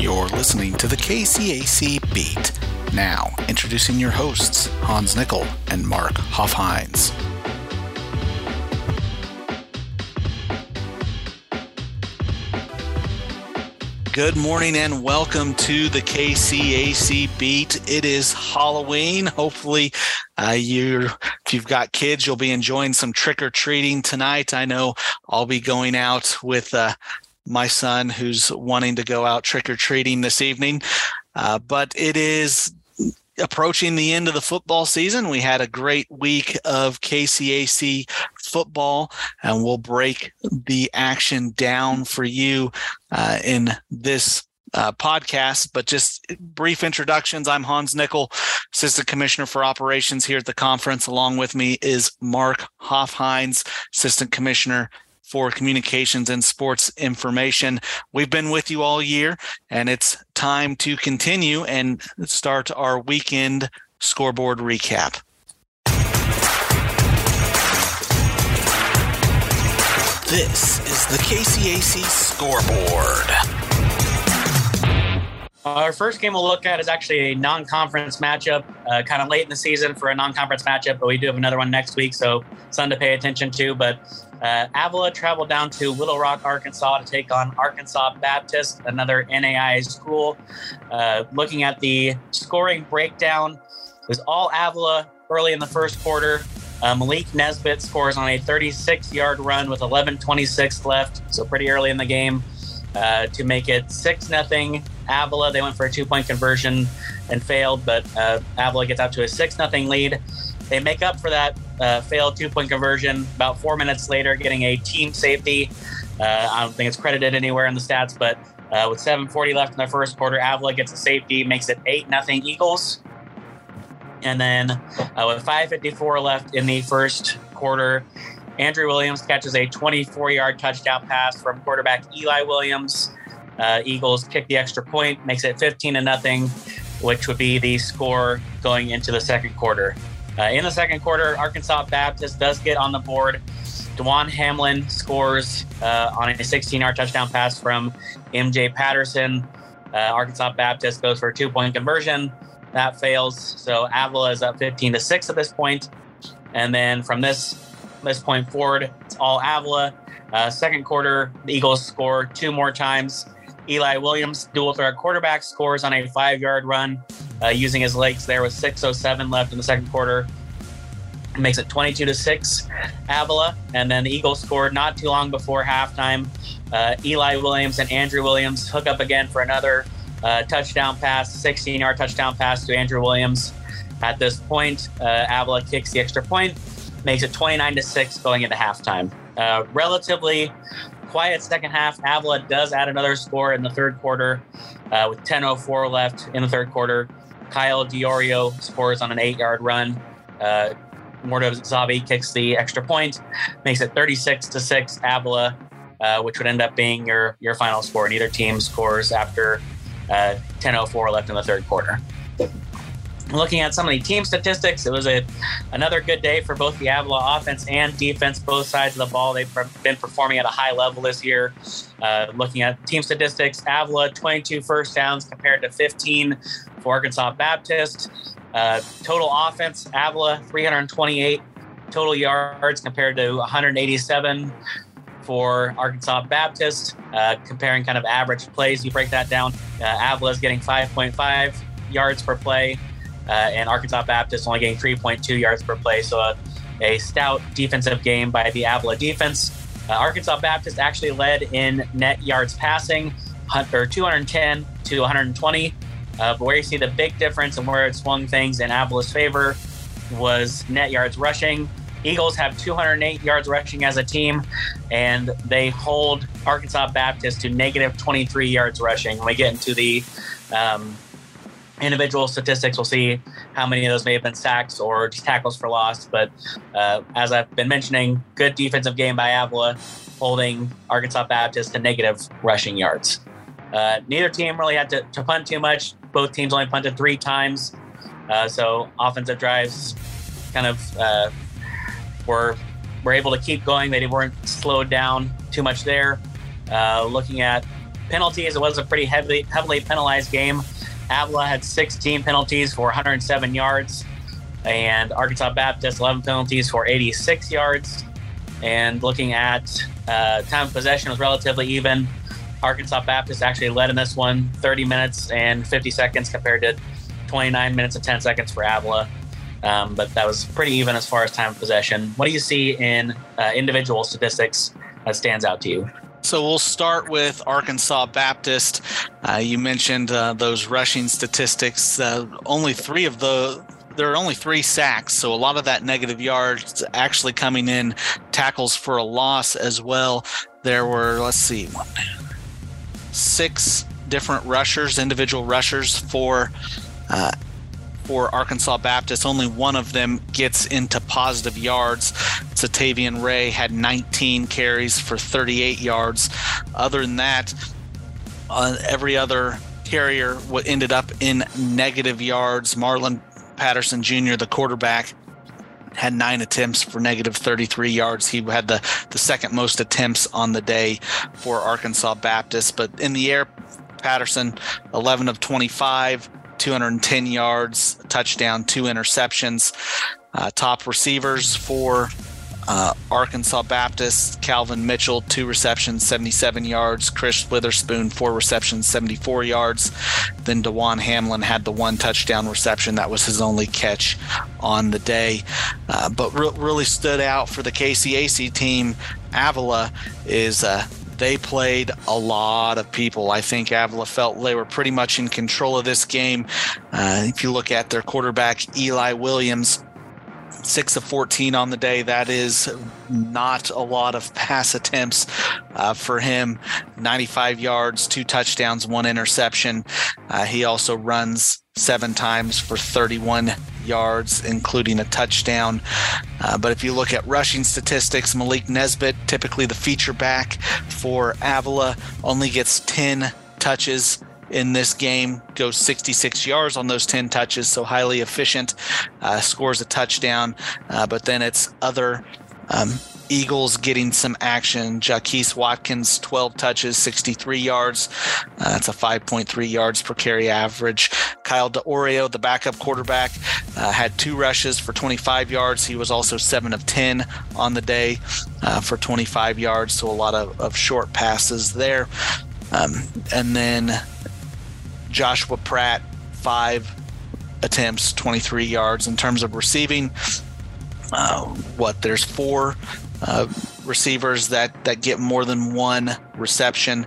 You're listening to the KCAC Beat. Now, introducing your hosts, Hans Nickel and Mark Hoffhines. Good morning and welcome to the KCAC Beat. It is Halloween. Hopefully, uh, you if you've got kids, you'll be enjoying some trick or treating tonight. I know I'll be going out with uh, my son who's wanting to go out trick or treating this evening. Uh, but it is approaching the end of the football season. We had a great week of KCAC football, and we'll break the action down for you uh, in this uh, podcast. But just brief introductions. I'm Hans Nickel, Assistant Commissioner for Operations here at the conference. Along with me is Mark Hoffhines, Assistant Commissioner for communications and sports information. We've been with you all year, and it's time to continue and start our weekend scoreboard recap. This is the KCAC scoreboard. Our first game we'll look at is actually a non-conference matchup, uh, kind of late in the season for a non-conference matchup, but we do have another one next week, so something to pay attention to. But uh, Avila traveled down to Little Rock, Arkansas to take on Arkansas Baptist, another NAIA school. Uh, looking at the scoring breakdown, it was all Avila early in the first quarter. Uh, Malik Nesbitt scores on a 36 yard run with 11.26 left, so pretty early in the game uh, to make it 6 nothing. Avila. They went for a two point conversion and failed, but uh, Avila gets out to a 6 0 lead. They make up for that uh, failed two point conversion about four minutes later, getting a team safety. Uh, I don't think it's credited anywhere in the stats, but uh, with 7.40 left in the first quarter, Avila gets a safety, makes it 8 0 Eagles. And then uh, with 5.54 left in the first quarter, Andrew Williams catches a 24 yard touchdown pass from quarterback Eli Williams. Uh, Eagles kick the extra point, makes it 15 to nothing, which would be the score going into the second quarter. Uh, in the second quarter, Arkansas Baptist does get on the board. Dewan Hamlin scores uh, on a 16 yard touchdown pass from MJ Patterson. Uh, Arkansas Baptist goes for a two point conversion. That fails. So Avila is up 15 to 6 at this point. And then from this this point forward, it's all Avila. Uh, second quarter, the Eagles score two more times. Eli Williams, dual threat quarterback, scores on a five yard run uh, using his legs there with 6.07 left in the second quarter. makes it 22 to 6 Avila. And then the Eagles scored not too long before halftime. Uh, Eli Williams and Andrew Williams hook up again for another uh, touchdown pass, 16 yard touchdown pass to Andrew Williams. At this point, uh, Avila kicks the extra point, makes it 29 to 6 going into halftime. Uh, relatively quiet second half. Avila does add another score in the third quarter uh, with 10.04 left in the third quarter. Kyle Diorio scores on an eight yard run. Uh, Mortazavi kicks the extra point, makes it 36 to 6 Avila, uh, which would end up being your, your final score. Neither team scores after uh, 10.04 left in the third quarter looking at some of the team statistics, it was a another good day for both the Avila offense and defense, both sides of the ball. They've been performing at a high level this year. Uh, looking at team statistics, Avila 22 first downs compared to 15 for Arkansas Baptist. Uh, total offense, Avila 328 total yards compared to 187 for Arkansas Baptist. Uh, comparing kind of average plays, you break that down. Uh, Avila is getting 5.5 yards per play uh, and Arkansas Baptist only getting 3.2 yards per play. So a, a stout defensive game by the Avila defense. Uh, Arkansas Baptist actually led in net yards passing, or 210 to 120. Uh, but where you see the big difference and where it swung things in Avila's favor was net yards rushing. Eagles have 208 yards rushing as a team, and they hold Arkansas Baptist to negative 23 yards rushing. When we get into the um, individual statistics, we'll see how many of those may have been sacks or just tackles for loss. But uh, as I've been mentioning, good defensive game by Avila, holding Arkansas Baptist to negative rushing yards. Uh, neither team really had to, to, punt too much. Both teams only punted three times. Uh, so offensive drives kind of uh, were were able to keep going. They weren't slowed down too much there. Uh, looking at penalties, it was a pretty heavily heavily penalized game. Avila had 16 penalties for 107 yards, and Arkansas Baptist 11 penalties for 86 yards. And looking at uh, time of possession was relatively even. Arkansas Baptist actually led in this one, 30 minutes and 50 seconds compared to 29 minutes and 10 seconds for Avila. Um, but that was pretty even as far as time of possession. What do you see in uh, individual statistics that stands out to you? So we'll start with Arkansas Baptist. Uh, you mentioned uh, those rushing statistics. Uh, only three of the there are only three sacks, so a lot of that negative yards actually coming in tackles for a loss as well. There were let's see, one, six different rushers, individual rushers for uh, for Arkansas Baptist. Only one of them gets into positive yards. Satavian Ray had 19 carries for 38 yards. Other than that, uh, every other carrier ended up in negative yards. Marlon Patterson Jr., the quarterback, had nine attempts for negative 33 yards. He had the, the second most attempts on the day for Arkansas Baptist. But in the air, Patterson, 11 of 25, 210 yards, touchdown, two interceptions. Uh, top receivers for uh, Arkansas Baptist, Calvin Mitchell, two receptions, 77 yards. Chris Witherspoon, four receptions, 74 yards. Then Dewan Hamlin had the one touchdown reception. That was his only catch on the day. Uh, but re- really stood out for the KCAC team, Avila, is uh, they played a lot of people. I think Avila felt they were pretty much in control of this game. Uh, if you look at their quarterback, Eli Williams, six of 14 on the day. That is not a lot of pass attempts uh, for him. 95 yards, two touchdowns, one interception. Uh, he also runs seven times for 31 yards, including a touchdown. Uh, but if you look at rushing statistics, Malik Nesbitt, typically the feature back for Avila, only gets 10 touches in this game, goes 66 yards on those 10 touches, so highly efficient, uh, scores a touchdown. Uh, but then it's other um, Eagles getting some action. Jaquise Watkins, 12 touches, 63 yards. Uh, that's a 5.3 yards per carry average. Kyle DeOrio, the backup quarterback, uh, had two rushes for 25 yards. He was also 7 of 10 on the day uh, for 25 yards, so a lot of, of short passes there. Um, and then Joshua Pratt, five attempts, 23 yards. In terms of receiving, uh, what there's four uh, receivers that that get more than one reception.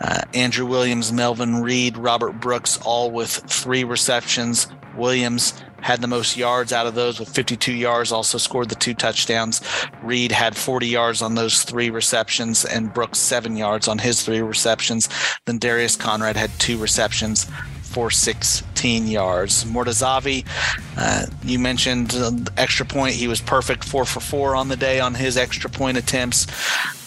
Uh, Andrew Williams, Melvin Reed, Robert Brooks, all with three receptions. Williams had the most yards out of those with 52 yards, also scored the two touchdowns. Reed had 40 yards on those three receptions, and Brooks seven yards on his three receptions. Then Darius Conrad had two receptions for 16 yards. Mortazavi, uh, you mentioned extra point. He was perfect, four for four on the day on his extra point attempts.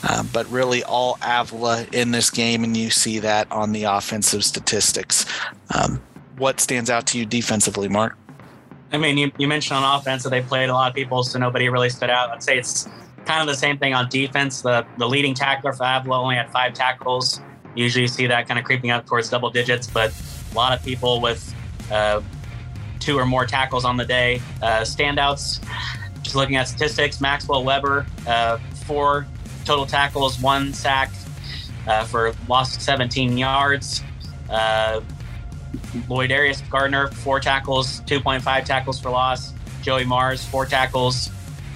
Uh, but really, all Avila in this game, and you see that on the offensive statistics. Um, what stands out to you defensively, Mark? I mean, you, you mentioned on offense that they played a lot of people, so nobody really stood out. I'd say it's kind of the same thing on defense. The the leading tackler for Avila only had five tackles. Usually, you see that kind of creeping up towards double digits, but a lot of people with uh, two or more tackles on the day. Uh, standouts. Just looking at statistics, Maxwell Weber, uh, four total tackles, one sack uh, for lost 17 yards. Lloyd Darius Gardner, four tackles, 2.5 tackles for loss. Joey Mars, four tackles,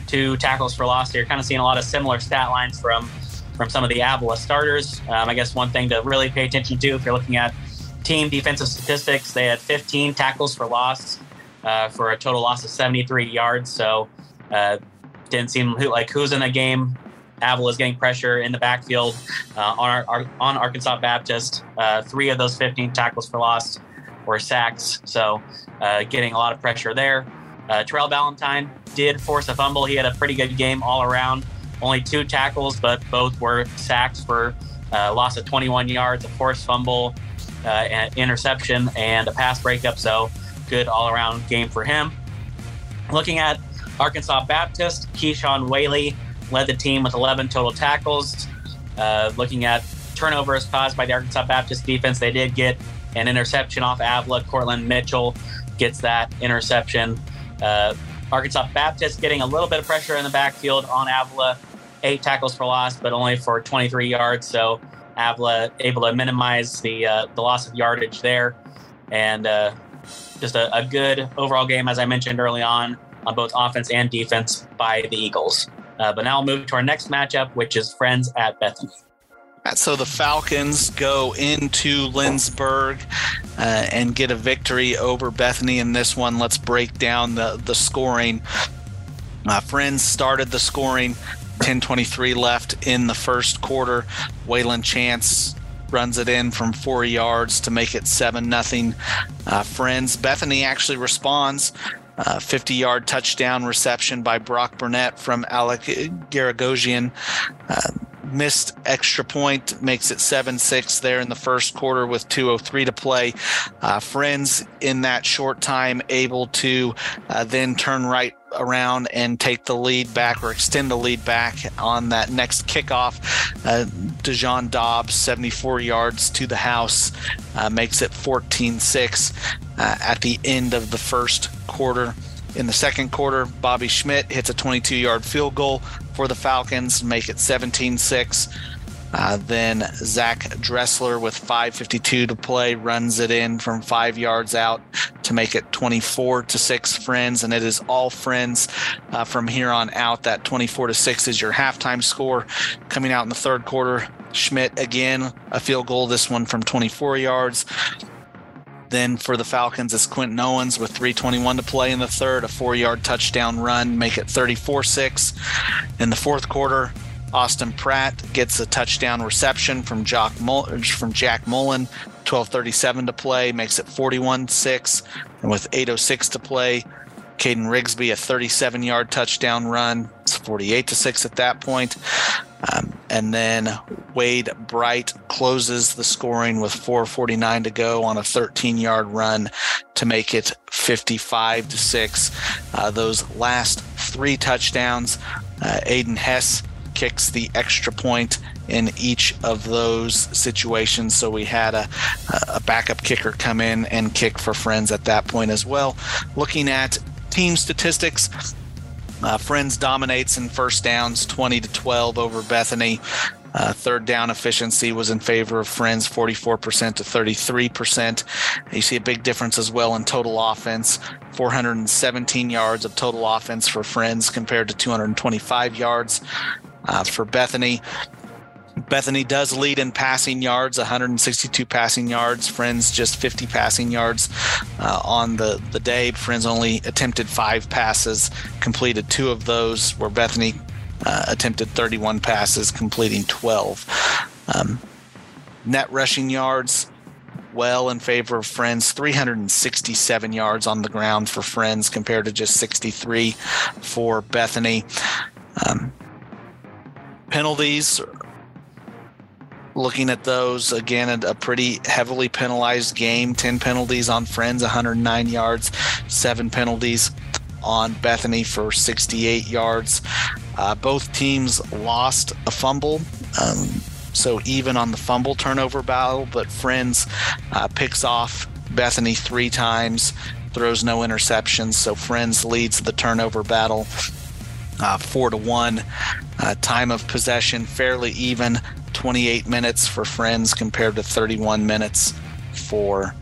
two tackles for loss. So you're kind of seeing a lot of similar stat lines from from some of the Avila starters. Um, I guess one thing to really pay attention to if you're looking at team defensive statistics, they had 15 tackles for loss uh, for a total loss of 73 yards. So uh, didn't seem like who's in the game. Avila is getting pressure in the backfield uh, on our, our, on Arkansas Baptist. Uh, three of those 15 tackles for loss or sacks. So uh, getting a lot of pressure there. Uh, Terrell Valentine did force a fumble. He had a pretty good game all around. Only two tackles, but both were sacks for uh, loss of 21 yards, a forced fumble, uh, an interception, and a pass breakup. So good all around game for him. Looking at Arkansas Baptist, Keyshawn Whaley led the team with 11 total tackles. Uh, looking at turnovers caused by the Arkansas Baptist defense. They did get an interception off Avila. Cortland Mitchell gets that interception. Uh, Arkansas Baptist getting a little bit of pressure in the backfield on Avila. Eight tackles for loss, but only for 23 yards. So Avila able to minimize the uh, the loss of yardage there, and uh, just a, a, good overall game, as I mentioned early on, on both offense and defense by the Eagles. Uh, but now we'll move to our next matchup, which is Friends at Bethany. So the Falcons go into Lindsborg uh, and get a victory over Bethany in this one. Let's break down the, the scoring. Uh, Friends started the scoring, 10:23 left in the first quarter. Waylon Chance runs it in from four yards to make it seven nothing. Uh, Friends Bethany actually responds. 50 uh, yard touchdown reception by Brock Burnett from Alec Garagosian. Uh, missed extra point makes it 7-6 there in the first quarter with 203 to play uh, friends in that short time able to uh, then turn right around and take the lead back or extend the lead back on that next kickoff. Uh, Dejon Dobbs, 74 yards to the house, uh, makes it 14 6 uh, at the end of the first quarter. In the second quarter, Bobby Schmidt hits a 22 yard field goal for the Falcons, make it 17 6. Uh, then Zach Dressler with 5:52 to play runs it in from five yards out to make it 24 to six. Friends, and it is all friends uh, from here on out. That 24 to six is your halftime score. Coming out in the third quarter, Schmidt again a field goal. This one from 24 yards. Then for the Falcons, it's Quinton Owens with 321 to play in the third, a four yard touchdown run, make it 34 6. In the fourth quarter, Austin Pratt gets a touchdown reception from, Jock from Jack Mullen, 12:37 to play, makes it 41-6, and with 8:06 to play, Caden Rigsby a 37-yard touchdown run. It's 48 to six at that point. Um, and then Wade Bright closes the scoring with 4:49 to go on a 13-yard run to make it 55 to six. Uh, those last three touchdowns, uh, Aiden Hess kicks the extra point in each of those situations. So we had a, a backup kicker come in and kick for Friends at that point as well. Looking at team statistics, uh, Friends dominates in first downs 20 to 12 over Bethany. Uh, third down efficiency was in favor of Friends, 44% to 33%. You see a big difference as well in total offense 417 yards of total offense for Friends compared to 225 yards uh, for Bethany. Bethany does lead in passing yards, 162 passing yards. Friends just 50 passing yards uh, on the, the day. Friends only attempted five passes, completed two of those, where Bethany uh, attempted 31 passes, completing 12. Um, net rushing yards, well in favor of Friends, 367 yards on the ground for Friends compared to just 63 for Bethany. Um, penalties looking at those again a pretty heavily penalized game 10 penalties on friends 109 yards 7 penalties on bethany for 68 yards uh, both teams lost a fumble um, so even on the fumble turnover battle but friends uh, picks off bethany three times throws no interceptions so friends leads the turnover battle uh, four to one. Uh, time of possession fairly even, 28 minutes for Friends compared to 31 minutes for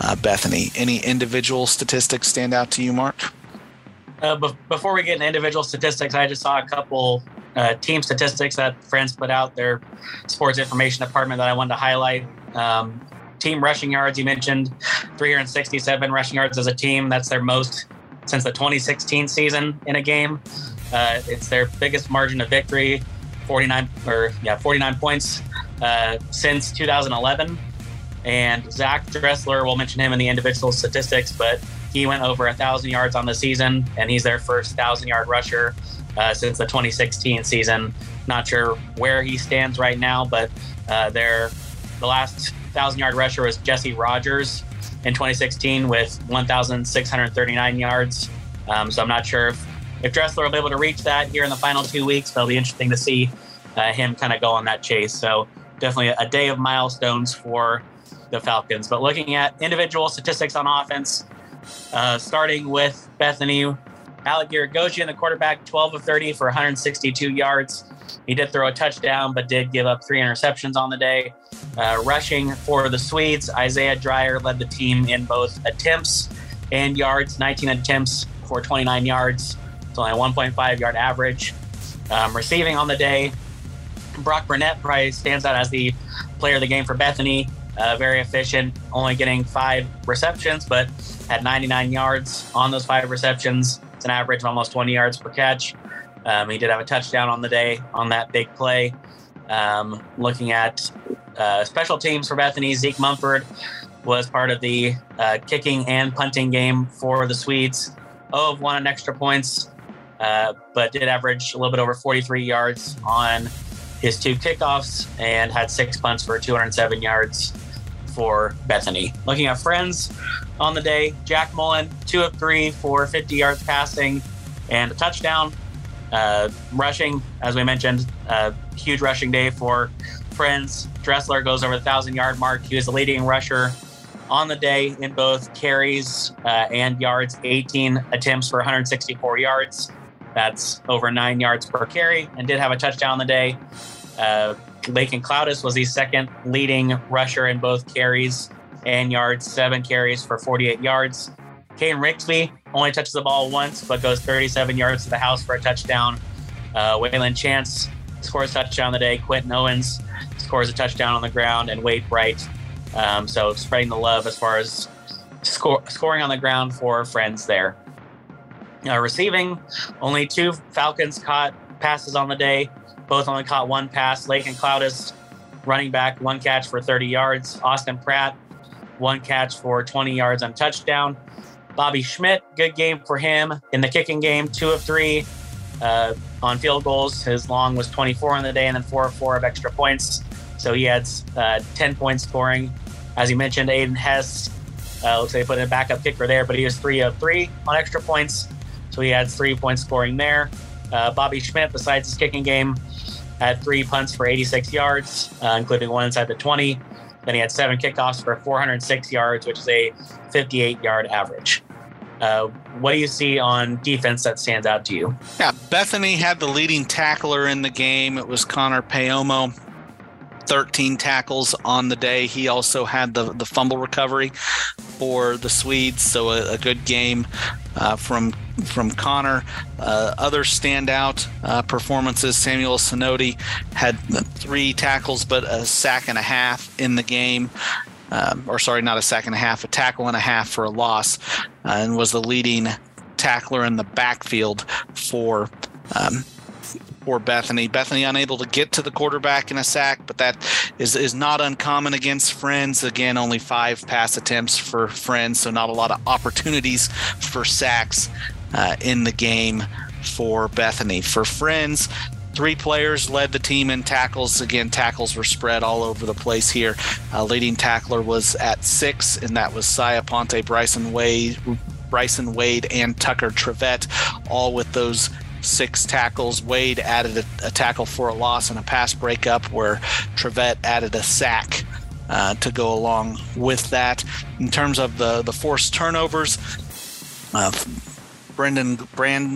uh, Bethany. Any individual statistics stand out to you, Mark? Uh, be- before we get into individual statistics, I just saw a couple uh, team statistics that Friends put out their sports information department that I wanted to highlight. Um, team rushing yards, you mentioned 367 rushing yards as a team. That's their most since the 2016 season in a game. Uh, it's their biggest margin of victory, 49 or yeah, 49 points uh, since 2011. And Zach Dressler, we'll mention him in the individual statistics, but he went over a thousand yards on the season, and he's their first thousand yard rusher uh, since the 2016 season. Not sure where he stands right now, but uh, their the last thousand yard rusher was Jesse Rogers in 2016 with 1,639 yards. Um, so I'm not sure if if Dressler will be able to reach that here in the final two weeks, it'll be interesting to see uh, him kind of go on that chase. So definitely a day of milestones for the Falcons. But looking at individual statistics on offense, uh, starting with Bethany, Alec Garagosian, the quarterback, 12 of 30 for 162 yards. He did throw a touchdown, but did give up three interceptions on the day. Uh, rushing for the Swedes, Isaiah Dreyer led the team in both attempts and yards, 19 attempts for 29 yards. It's only a 1.5 yard average. Um, receiving on the day, Brock Burnett probably stands out as the player of the game for Bethany. Uh, very efficient, only getting five receptions, but had 99 yards on those five receptions. It's an average of almost 20 yards per catch. Um, he did have a touchdown on the day on that big play. Um, looking at uh, special teams for Bethany, Zeke Mumford was part of the uh, kicking and punting game for the Swedes. Oh, of one on extra points, uh, but did average a little bit over 43 yards on his two kickoffs and had six punts for 207 yards for Bethany. Looking at friends on the day, Jack Mullen, two of three for 50 yards passing and a touchdown. Uh, rushing, as we mentioned, uh, huge rushing day for friends. Dressler goes over the thousand yard mark. He was the leading rusher on the day in both carries uh, and yards, 18 attempts for 164 yards. That's over nine yards per carry, and did have a touchdown the day. Uh, Lakin Cloudis was the second leading rusher in both carries and yards, seven carries for 48 yards. Kane Rigsby only touches the ball once, but goes 37 yards to the house for a touchdown. Uh, Waylon Chance scores a touchdown the day. Quentin Owens scores a touchdown on the ground, and Wade Bright. Um, so spreading the love as far as score, scoring on the ground for friends there. Uh, receiving, only two Falcons caught passes on the day. Both only caught one pass. Lakin Cloudis, running back, one catch for 30 yards. Austin Pratt, one catch for 20 yards on touchdown. Bobby Schmidt, good game for him in the kicking game, two of three uh, on field goals. His long was 24 on the day, and then four of four of extra points. So he had uh, 10 points scoring. As you mentioned, Aiden Hess uh, looks like they put in a backup kicker there, but he was three of three on extra points. So he had three points scoring there. Uh, Bobby Schmidt, besides his kicking game, had three punts for 86 yards, uh, including one inside the 20. Then he had seven kickoffs for 406 yards, which is a 58 yard average. Uh, what do you see on defense that stands out to you? Yeah, Bethany had the leading tackler in the game. It was Connor Payomo. 13 tackles on the day. He also had the, the fumble recovery for the Swedes, so a, a good game uh, from from Connor. Uh, other standout uh, performances: Samuel Sinodi had three tackles, but a sack and a half in the game. Um, or sorry, not a sack and a half, a tackle and a half for a loss, uh, and was the leading tackler in the backfield for um, for Bethany. Bethany unable to get to the quarterback in a sack, but that is is not uncommon against Friends. Again, only five pass attempts for Friends, so not a lot of opportunities for sacks uh, in the game for Bethany. For Friends, Three players led the team in tackles. Again, tackles were spread all over the place here. Uh, leading tackler was at six, and that was Saya Ponte, Bryson Wade, Bryson Wade, and Tucker Trevette, all with those six tackles. Wade added a, a tackle for a loss and a pass breakup, where Trevette added a sack. Uh, to go along with that, in terms of the the forced turnovers, uh, Brendan Brand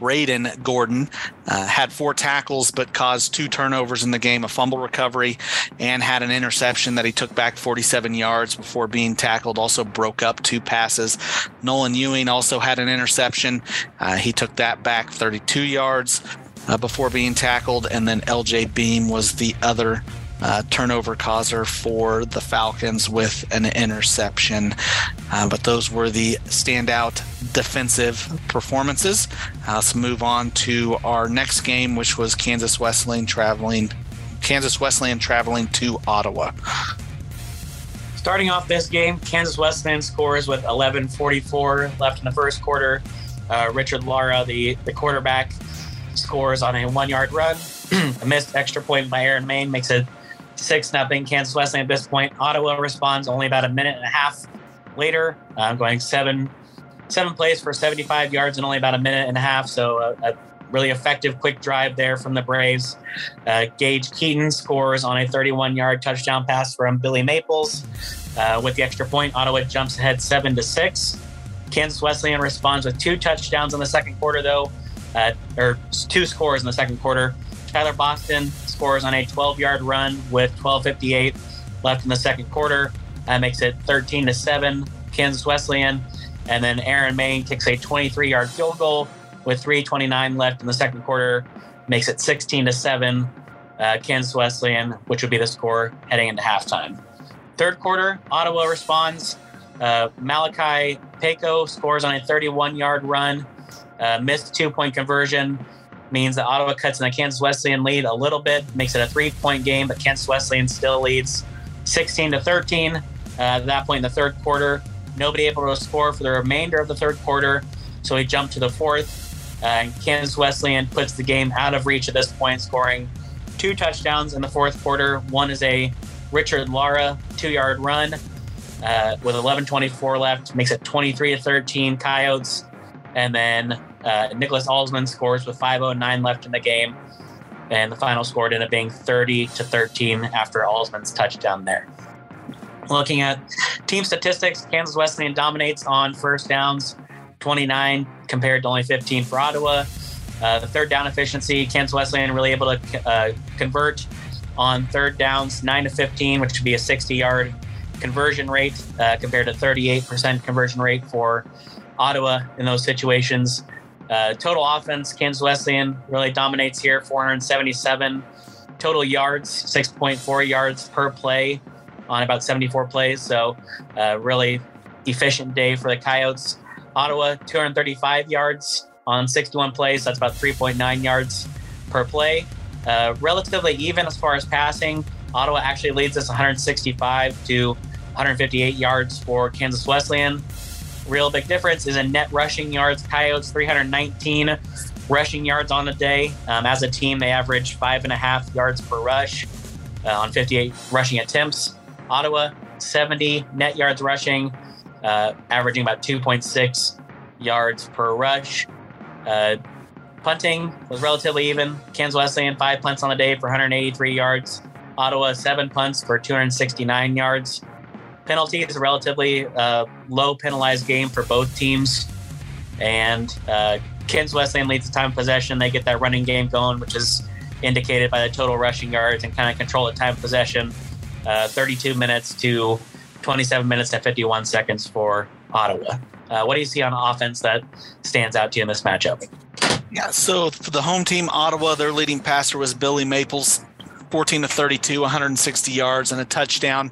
Braden Gordon uh, had four tackles but caused two turnovers in the game, a fumble recovery, and had an interception that he took back 47 yards before being tackled. Also broke up two passes. Nolan Ewing also had an interception. Uh, he took that back 32 yards. Uh, before being tackled, and then LJ Beam was the other uh, turnover causer for the Falcons with an interception. Uh, but those were the standout defensive performances. Uh, let's move on to our next game, which was Kansas Wesleyan traveling. Kansas Wesleyan traveling to Ottawa. Starting off this game, Kansas Wesleyan scores with 11:44 left in the first quarter. Uh, Richard Lara, the, the quarterback, scores on a one-yard run. a missed extra point by Aaron Main makes it six nothing. Kansas Wesleyan at this point. Ottawa responds only about a minute and a half later. Uh, going seven seven plays for 75 yards in only about a minute and a half. So a, a really effective quick drive there from the Braves. Uh, Gage Keaton scores on a 31 yard touchdown pass from Billy Maples. Uh, with the extra point, Ottawa jumps ahead 7 to 6. Kansas Wesleyan responds with two touchdowns in the second quarter, though, uh, or two scores in the second quarter. Tyler Boston scores on a 12 yard run with 12.58 left in the second quarter. That makes it 13 to 7, Kansas Wesleyan. And then Aaron Main kicks a 23 yard field goal with 3.29 left in the second quarter, makes it 16 to 7, uh, Kansas Wesleyan, which would be the score heading into halftime. Third quarter, Ottawa responds. Uh, Malachi Peko scores on a 31 yard run, uh, missed two point conversion, means that Ottawa cuts in the Kansas Wesleyan lead a little bit, makes it a three point game, but Kansas Wesleyan still leads 16 to 13. Uh, at that point in the third quarter, nobody able to score for the remainder of the third quarter, so we jump to the fourth. Uh, and Kansas Wesleyan puts the game out of reach at this point, scoring two touchdowns in the fourth quarter. One is a Richard Lara two yard run uh, with 11:24 left, makes it 23 to 13 Coyotes, and then uh, Nicholas Alsman scores with 5:09 left in the game, and the final score ended up being 30 to 13 after Alsman's touchdown there. Looking at team statistics, Kansas Wesleyan dominates on first downs, 29 compared to only 15 for Ottawa. Uh, the third down efficiency, Kansas Wesleyan really able to uh, convert on third downs, 9 to 15, which would be a 60 yard conversion rate uh, compared to 38% conversion rate for Ottawa in those situations. Uh, total offense, Kansas Wesleyan really dominates here, 477 total yards, 6.4 yards per play on about 74 plays. So, uh, really efficient day for the Coyotes. Ottawa, 235 yards on 61 plays. That's about 3.9 yards per play. Uh, relatively even as far as passing. Ottawa actually leads us 165 to 158 yards for Kansas Wesleyan. Real big difference is in net rushing yards. Coyotes 319 rushing yards on the day. Um, as a team, they average five and a half yards per rush uh, on 58 rushing attempts. Ottawa 70 net yards rushing, uh, averaging about 2.6 yards per rush. Uh, punting was relatively even. Kansas Wesleyan, five punts on the day for 183 yards. Ottawa, seven punts for 269 yards. Penalties, a relatively uh, low penalized game for both teams. And uh, Kansas Wesleyan leads the time possession. They get that running game going, which is indicated by the total rushing yards and kind of control the time possession. Uh, 32 minutes to 27 minutes and 51 seconds for Ottawa. Uh, what do you see on offense that stands out to you in this matchup? Yeah, so for the home team, Ottawa, their leading passer was Billy Maples. 14 to 32, 160 yards and a touchdown.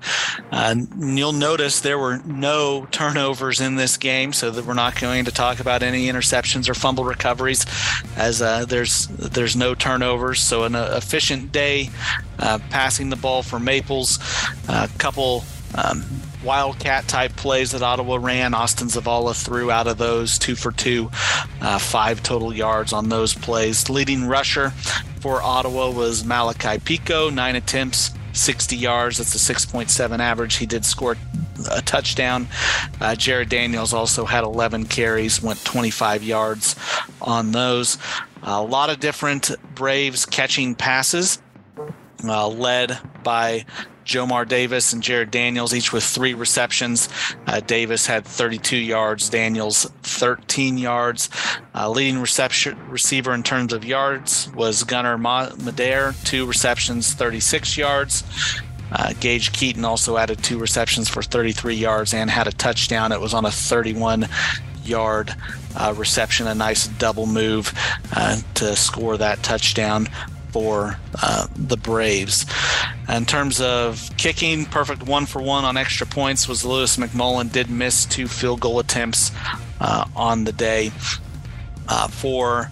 Uh, you'll notice there were no turnovers in this game, so that we're not going to talk about any interceptions or fumble recoveries, as uh, there's there's no turnovers. So an uh, efficient day uh, passing the ball for Maples. A couple um, wildcat type plays that Ottawa ran. Austin Zavala threw out of those two for two, uh, five total yards on those plays. Leading rusher for Ottawa was Malachi Pico, nine attempts, 60 yards. That's a 6.7 average. He did score a touchdown. Uh, Jared Daniels also had 11 carries, went 25 yards on those. A lot of different Braves catching passes, uh, led by Jomar Davis and Jared Daniels, each with three receptions. Uh, Davis had 32 yards, Daniels 13 yards. Uh, leading reception receiver in terms of yards was Gunnar Madere, two receptions, 36 yards. Uh, Gage Keaton also added two receptions for 33 yards and had a touchdown. It was on a 31 yard uh, reception, a nice double move uh, to score that touchdown for uh, the Braves. In terms of kicking, perfect one for one on extra points was Lewis McMullen. Did miss two field goal attempts uh, on the day. Uh, for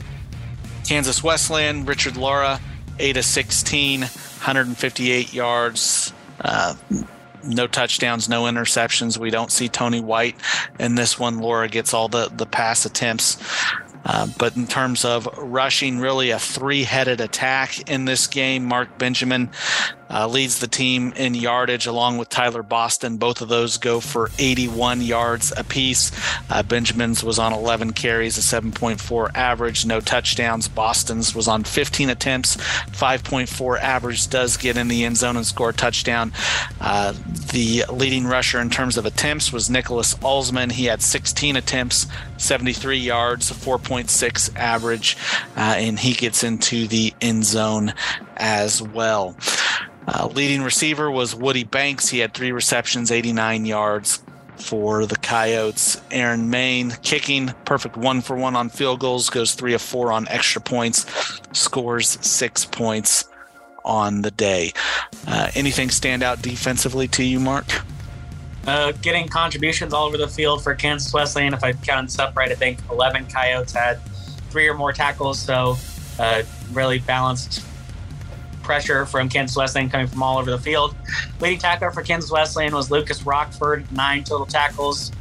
Kansas Wesleyan, Richard Lara, 8 of 16, 158 yards. Uh, no touchdowns, no interceptions. We don't see Tony White in this one. Lara gets all the, the pass attempts. Uh, but in terms of rushing, really a three headed attack in this game. Mark Benjamin uh, leads the team in yardage along with Tyler Boston. Both of those go for 81 yards apiece. Uh, Benjamin's was on 11 carries, a 7.4 average, no touchdowns. Boston's was on 15 attempts, 5.4 average, does get in the end zone and score a touchdown. Uh, the leading rusher in terms of attempts was Nicholas Alsman. He had 16 attempts, 73 yards, 4.6 average, uh, and he gets into the end zone as well. Uh, leading receiver was Woody Banks. He had three receptions, 89 yards for the Coyotes. Aaron Main kicking, perfect one for one on field goals, goes three of four on extra points, scores six points on the day. Uh, anything stand out defensively to you, Mark? Uh, getting contributions all over the field for Kansas Wesleyan. If I count this up right, I think 11 Coyotes had three or more tackles. So uh, really balanced pressure from Kansas Wesleyan coming from all over the field. Leading tackler for Kansas Wesleyan was Lucas Rockford, nine total tackles.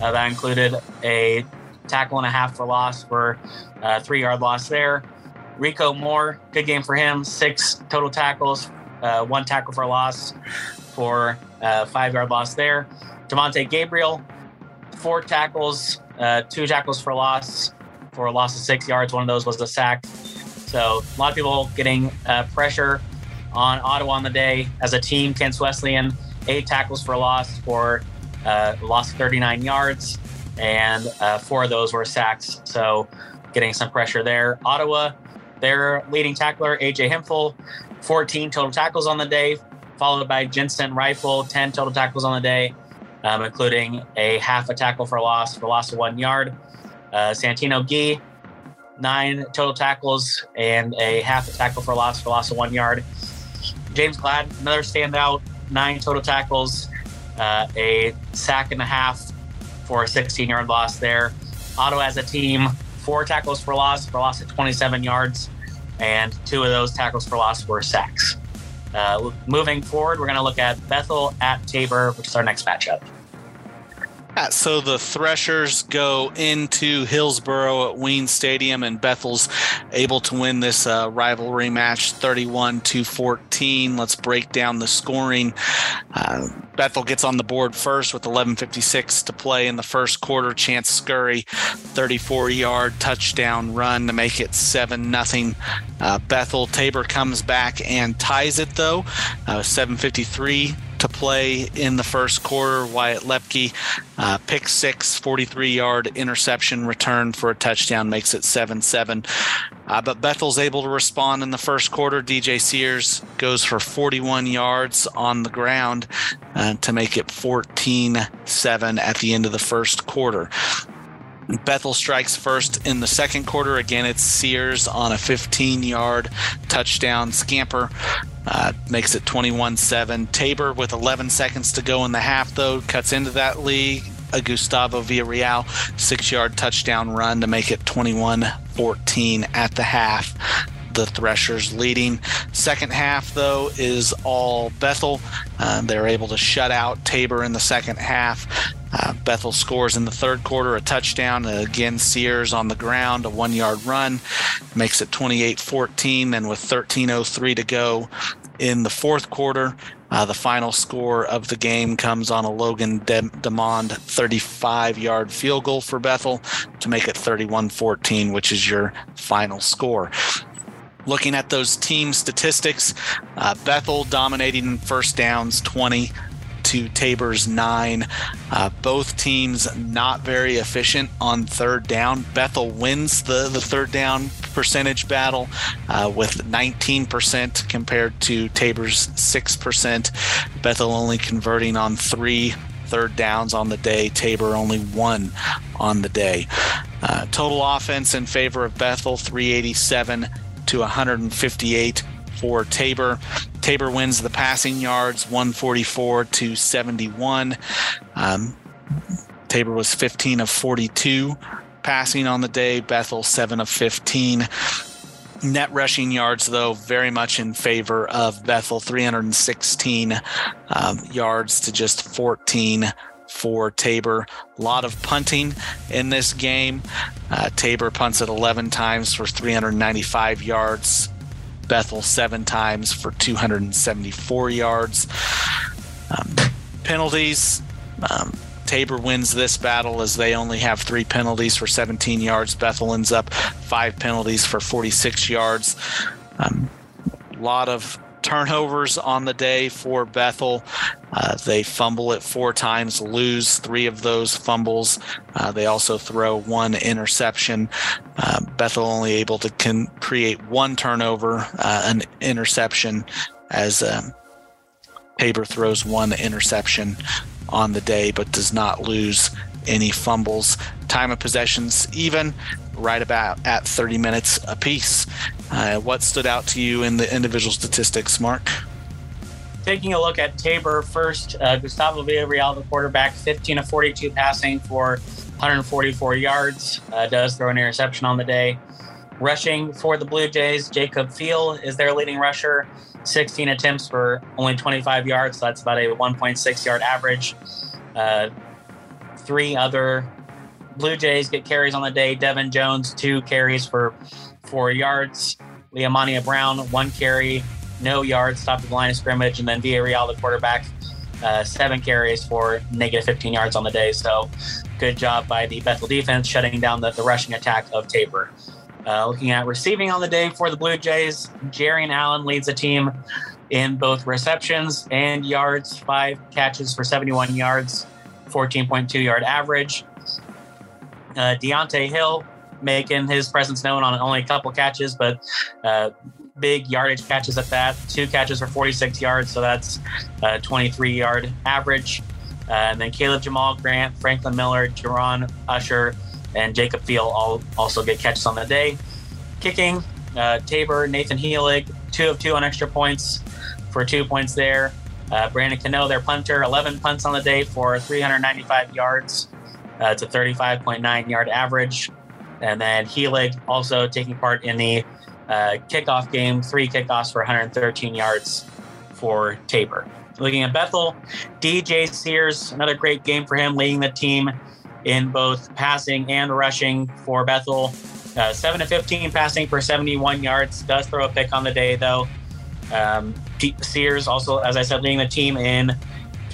Uh, that included a tackle and a half for loss for uh, three yard loss there. Rico Moore, good game for him, six total tackles, uh, one tackle for loss for uh, five yard loss there. Devontae Gabriel, four tackles, uh, two tackles for loss for a loss of six yards. One of those was a sack. So a lot of people getting uh, pressure on Ottawa on the day as a team. Kansas Wesleyan, eight tackles for loss for uh, loss of 39 yards, and uh, four of those were sacks. So getting some pressure there. Ottawa, their leading tackler, AJ Hemphill, 14 total tackles on the day, followed by Jensen Rifle, 10 total tackles on the day, um, including a half a tackle for loss for loss of one yard. Uh, Santino Gee, nine total tackles and a half a tackle for loss for loss of one yard. James Glad, another standout, nine total tackles, uh, a sack and a half for a 16 yard loss there. Ottawa as a team, four tackles for loss for loss of 27 yards, and two of those tackles for loss were sacks. Uh, moving forward, we're going to look at Bethel at Tabor, which is our next matchup. So the Threshers go into Hillsboro at Wiens Stadium, and Bethel's able to win this uh, rivalry match 31 to 14. Let's break down the scoring. Uh, Bethel gets on the board first with 11:56 to play in the first quarter. Chance Scurry, 34-yard touchdown run to make it seven nothing. Uh, Bethel Tabor comes back and ties it though, uh, 7:53 to play in the first quarter. Wyatt Lepke, uh, pick six, 43 yard interception return for a touchdown makes it 7 7. Uh, but Bethel's able to respond in the first quarter. DJ Sears goes for 41 yards on the ground uh, to make it 14 7 at the end of the first quarter. Bethel strikes first in the second quarter. Again, it's Sears on a 15 yard touchdown scamper. Uh, makes it 21 7. Tabor, with 11 seconds to go in the half, though, cuts into that lead. A Gustavo Villarreal six yard touchdown run to make it 21 14 at the half the Threshers leading. Second half, though, is all Bethel. Uh, they're able to shut out Tabor in the second half. Uh, Bethel scores in the third quarter a touchdown. Again, Sears on the ground, a one yard run, makes it 28 14. Then, with 13.03 to go in the fourth quarter, uh, the final score of the game comes on a Logan De- Demond 35 yard field goal for Bethel to make it 31 14, which is your final score. Looking at those team statistics, uh, Bethel dominating first downs 20 to Tabor's nine. Uh, both teams not very efficient on third down. Bethel wins the, the third down percentage battle uh, with 19% compared to Tabor's 6%. Bethel only converting on three third downs on the day. Tabor only one on the day. Uh, total offense in favor of Bethel 387 to 158 for Tabor. Tabor wins the passing yards 144 to 71. Um, Tabor was 15 of 42 passing on the day, Bethel 7 of 15. Net rushing yards, though, very much in favor of Bethel, 316 um, yards to just 14 for Tabor. A lot of punting in this game. Uh, Tabor punts it 11 times for 395 yards. Bethel seven times for 274 yards. Um, penalties. Um, Tabor wins this battle as they only have three penalties for 17 yards. Bethel ends up five penalties for 46 yards. A um, lot of turnovers on the day for Bethel. Uh, they fumble it four times, lose three of those fumbles. Uh, they also throw one interception. Uh, Bethel only able to con- create one turnover, uh, an interception, as um, Tabor throws one interception on the day, but does not lose any fumbles. Time of possessions even, right about at 30 minutes apiece. Uh, what stood out to you in the individual statistics, Mark? Taking a look at Tabor first, uh, Gustavo Villarreal, the quarterback, 15 of 42 passing for 144 yards, uh, does throw an interception on the day. Rushing for the Blue Jays, Jacob Field is their leading rusher, 16 attempts for only 25 yards. So that's about a 1.6 yard average. Uh, three other Blue Jays get carries on the day. Devin Jones, two carries for four yards. Liamania Brown, one carry, no yards, stopped the line of scrimmage. And then Villarreal, the quarterback, uh, seven carries for negative 15 yards on the day. So good job by the Bethel defense shutting down the, the rushing attack of Tabor. Uh, looking at receiving on the day for the Blue Jays, Jerry and Allen leads the team in both receptions and yards, five catches for 71 yards, 14.2 yard average. Uh, Deontay Hill making his presence known on only a couple catches, but uh, big yardage catches at that. Two catches for 46 yards, so that's a 23 yard average. Uh, and then Caleb Jamal Grant, Franklin Miller, Jerron Usher, and Jacob Field all also get catches on the day. Kicking, uh, Tabor, Nathan Heelig, two of two on extra points for two points there. Uh, Brandon Cano, their punter, 11 punts on the day for 395 yards. Uh, it's a 35.9 yard average. And then Heelig also taking part in the uh, kickoff game, three kickoffs for 113 yards for Tabor. Looking at Bethel, DJ Sears, another great game for him, leading the team in both passing and rushing for Bethel. Uh, 7 to 15 passing for 71 yards. Does throw a pick on the day, though. Um, Sears also, as I said, leading the team in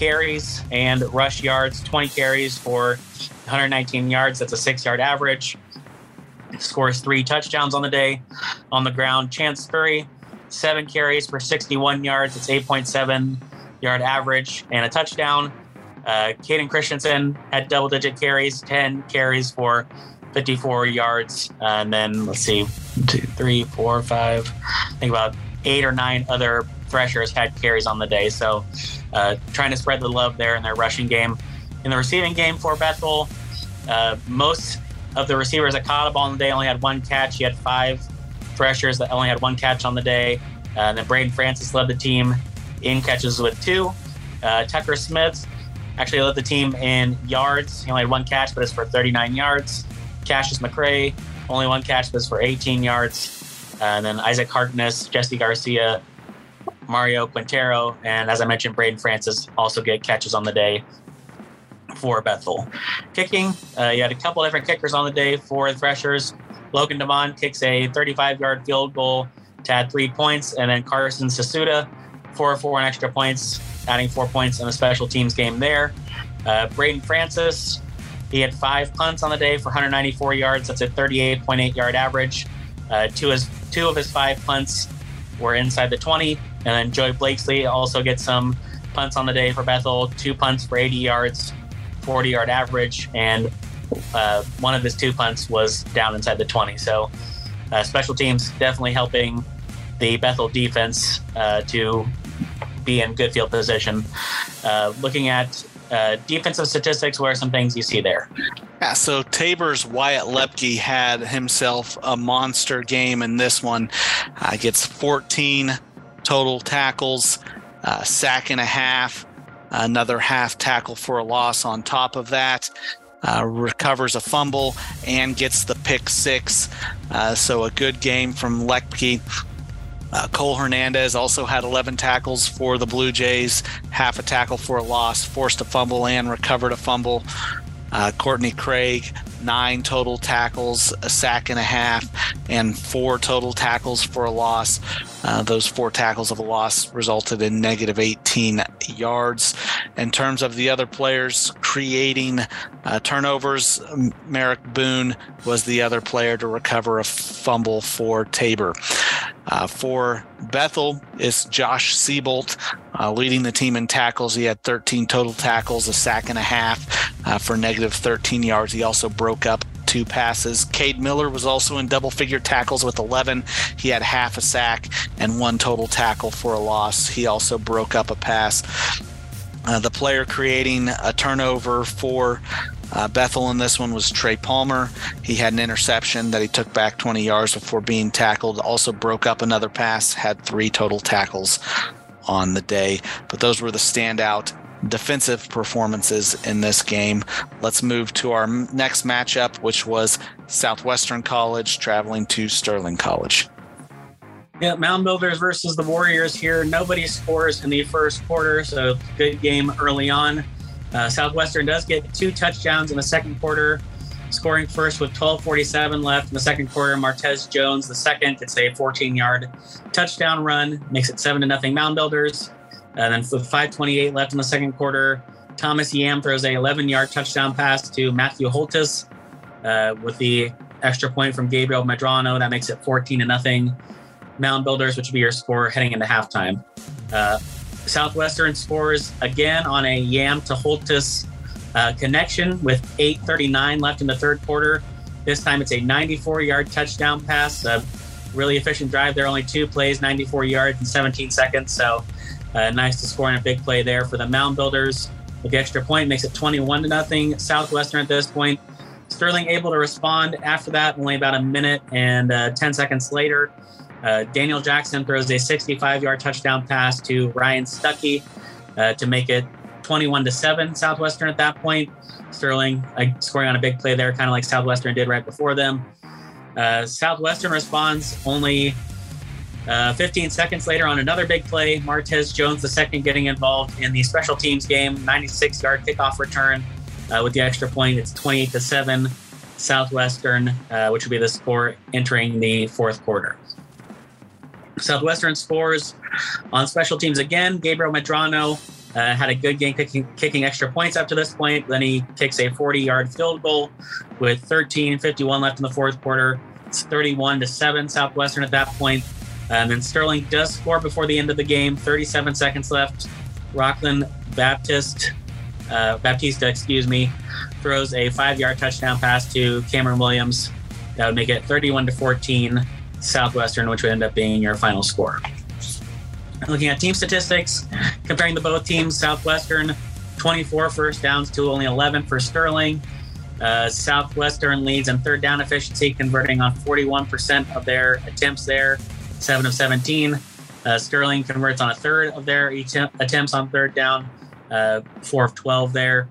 carries and rush yards 20 carries for 119 yards. That's a six yard average. Scores three touchdowns on the day. On the ground, Chance Spurry, seven carries for 61 yards. It's 8.7 yard average and a touchdown. Uh, Christensen had double digit carries, 10 carries for 54 yards. Uh, and then let's see, two, three, four, five, I think about eight or nine other Threshers had carries on the day. So uh, trying to spread the love there in their rushing game. In the receiving game for Bethel, uh, most of the receivers that caught a ball on the day only had one catch. He had five Threshers that only had one catch on the day. Uh, and then Braden Francis led the team in catches with two. Uh, Tucker Smith actually led the team in yards. He only had one catch, but it's for 39 yards. Cassius McCray, only one catch, but it's for 18 yards. Uh, and then Isaac Harkness, Jesse Garcia, Mario Quintero, and as I mentioned, Braden Francis also get catches on the day for Bethel. Kicking, uh, you had a couple different kickers on the day for the Threshers. Logan Devon kicks a 35 yard field goal to add three points, and then Carson Sasuda, four four extra points, adding four points in the special teams game there. Uh, Braden Francis, he had five punts on the day for 194 yards. That's a 38.8 yard average. Uh, two, two of his five punts were inside the 20. And then Joey Blakesley also gets some punts on the day for Bethel, two punts for 80 yards, 40 yard average, and uh, one of his two punts was down inside the 20. So uh, special teams definitely helping the Bethel defense uh, to be in good field position. Uh, looking at uh, defensive statistics, what are some things you see there? Yeah, so Tabor's Wyatt Lepke had himself a monster game in this one. Uh, gets 14 total tackles, uh, sack and a half, another half tackle for a loss on top of that. Uh, recovers a fumble and gets the pick six. Uh, so a good game from Lepke. Uh, Cole Hernandez also had 11 tackles for the Blue Jays, half a tackle for a loss, forced a fumble and recovered a fumble. Uh, Courtney Craig, nine total tackles, a sack and a half, and four total tackles for a loss. Uh, those four tackles of a loss resulted in negative 18 yards. In terms of the other players creating uh, turnovers, Merrick Boone was the other player to recover a fumble for Tabor. Uh, for Bethel is Josh Siebolt uh, leading the team in tackles. He had 13 total tackles, a sack and a half uh, for negative 13 yards. He also broke up two passes. Cade Miller was also in double figure tackles with 11. He had half a sack and one total tackle for a loss. He also broke up a pass. Uh, the player creating a turnover for uh, Bethel in this one was Trey Palmer. He had an interception that he took back 20 yards before being tackled. Also broke up another pass, had three total tackles on the day. But those were the standout defensive performances in this game. Let's move to our next matchup, which was Southwestern College traveling to Sterling College. Yeah, Mound Builders versus the Warriors here. Nobody scores in the first quarter, so good game early on. Uh, Southwestern does get two touchdowns in the second quarter, scoring first with 12:47 left in the second quarter. Martez Jones, the second, it's a 14-yard touchdown run, makes it seven to nothing. Mound Builders. And then with 5:28 left in the second quarter, Thomas Yam throws a 11-yard touchdown pass to Matthew Holtis uh, with the extra point from Gabriel Medrano. That makes it 14 to nothing. Mound Builders, which would be your score heading into halftime. Uh, Southwestern scores again on a Yam to Holtis uh, connection with 8:39 left in the third quarter. This time it's a 94-yard touchdown pass. A really efficient drive there. are Only two plays, 94 yards in 17 seconds. So uh, nice to score on a big play there for the Mound Builders. With the extra point makes it 21 to nothing. Southwestern at this point. Sterling able to respond after that, only about a minute and uh, 10 seconds later. Uh, Daniel Jackson throws a 65 yard touchdown pass to Ryan Stuckey uh, to make it 21 to 7 Southwestern at that point. Sterling uh, scoring on a big play there, kind of like Southwestern did right before them. Uh, Southwestern responds only uh, 15 seconds later on another big play. Martez Jones, second, getting involved in the special teams game, 96 yard kickoff return uh, with the extra point. It's 28 to 7 Southwestern, which will be the score entering the fourth quarter. Southwestern scores on special teams again. Gabriel Medrano uh, had a good game kicking, kicking, extra points up to this point. Then he kicks a 40 yard field goal with 13:51 left in the fourth quarter. It's 31 to 7 Southwestern at that point. And then Sterling does score before the end of the game. 37 seconds left. Rockland Baptist, uh, Baptista, excuse me, throws a five-yard touchdown pass to Cameron Williams. That would make it 31 to 14 Southwestern, which would end up being your final score. Looking at team statistics, comparing the both teams, Southwestern 24 first downs to only 11 for Sterling. Uh, Southwestern leads in third down efficiency, converting on 41% of their attempts there, 7 of 17. Uh, Sterling converts on a third of their attempts on third down, uh, 4 of 12 there.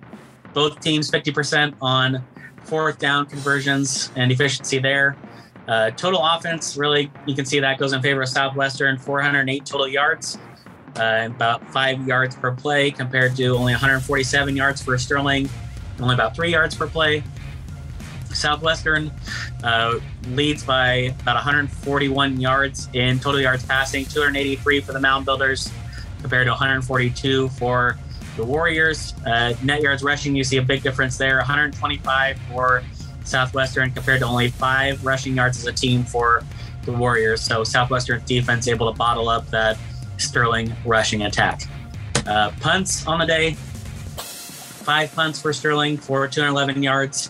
Both teams 50% on fourth down conversions and efficiency there. Uh, total offense, really, you can see that goes in favor of Southwestern. 408 total yards, uh, about five yards per play, compared to only 147 yards for Sterling, only about three yards per play. Southwestern uh, leads by about 141 yards in total yards passing, 283 for the Mound Builders, compared to 142 for the Warriors. Uh, net yards rushing, you see a big difference there, 125 for Southwestern compared to only five rushing yards as a team for the Warriors. So Southwestern's defense able to bottle up that Sterling rushing attack. Uh, punts on the day, five punts for Sterling for 211 yards.